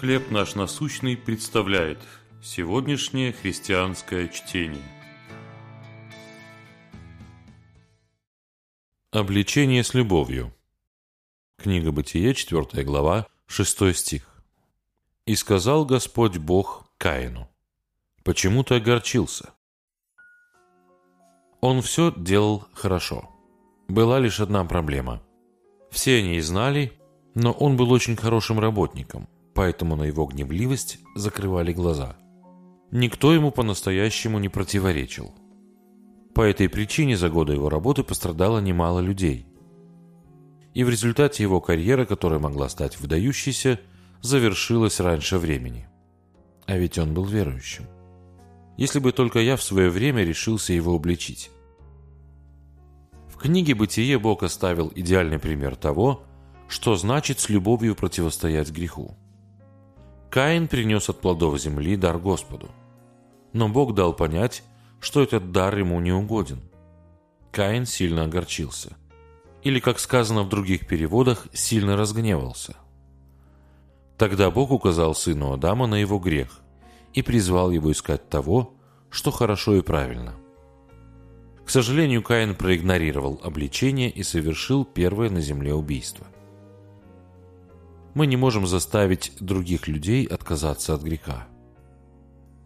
«Хлеб наш насущный» представляет сегодняшнее христианское чтение. Обличение с любовью. Книга Бытие, 4 глава, 6 стих. «И сказал Господь Бог Каину, почему ты огорчился?» Он все делал хорошо. Была лишь одна проблема. Все они знали, но он был очень хорошим работником – поэтому на его гневливость закрывали глаза. Никто ему по-настоящему не противоречил. По этой причине за годы его работы пострадало немало людей. И в результате его карьера, которая могла стать выдающейся, завершилась раньше времени. А ведь он был верующим. Если бы только я в свое время решился его обличить. В книге «Бытие» Бог оставил идеальный пример того, что значит с любовью противостоять греху. Каин принес от плодов земли дар Господу. Но Бог дал понять, что этот дар ему не угоден. Каин сильно огорчился. Или, как сказано в других переводах, сильно разгневался. Тогда Бог указал сыну Адама на его грех и призвал его искать того, что хорошо и правильно. К сожалению, Каин проигнорировал обличение и совершил первое на земле убийство. Мы не можем заставить других людей отказаться от греха.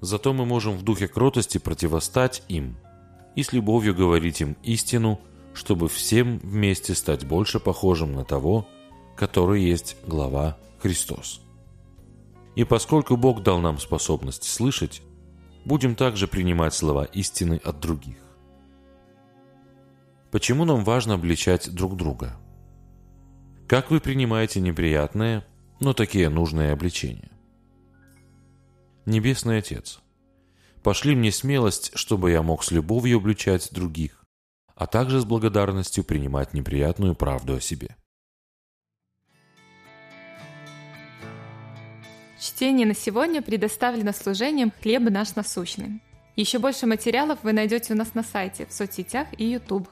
Зато мы можем в духе кротости противостать им и с любовью говорить им истину, чтобы всем вместе стать больше похожим на того, который есть глава Христос. И поскольку Бог дал нам способность слышать, будем также принимать слова истины от других. Почему нам важно обличать друг друга? Как вы принимаете неприятные, но такие нужные обличения? Небесный Отец, пошли мне смелость, чтобы я мог с любовью обличать других, а также с благодарностью принимать неприятную правду о себе. Чтение на сегодня предоставлено служением «Хлеб наш насущный». Еще больше материалов вы найдете у нас на сайте, в соцсетях и YouTube.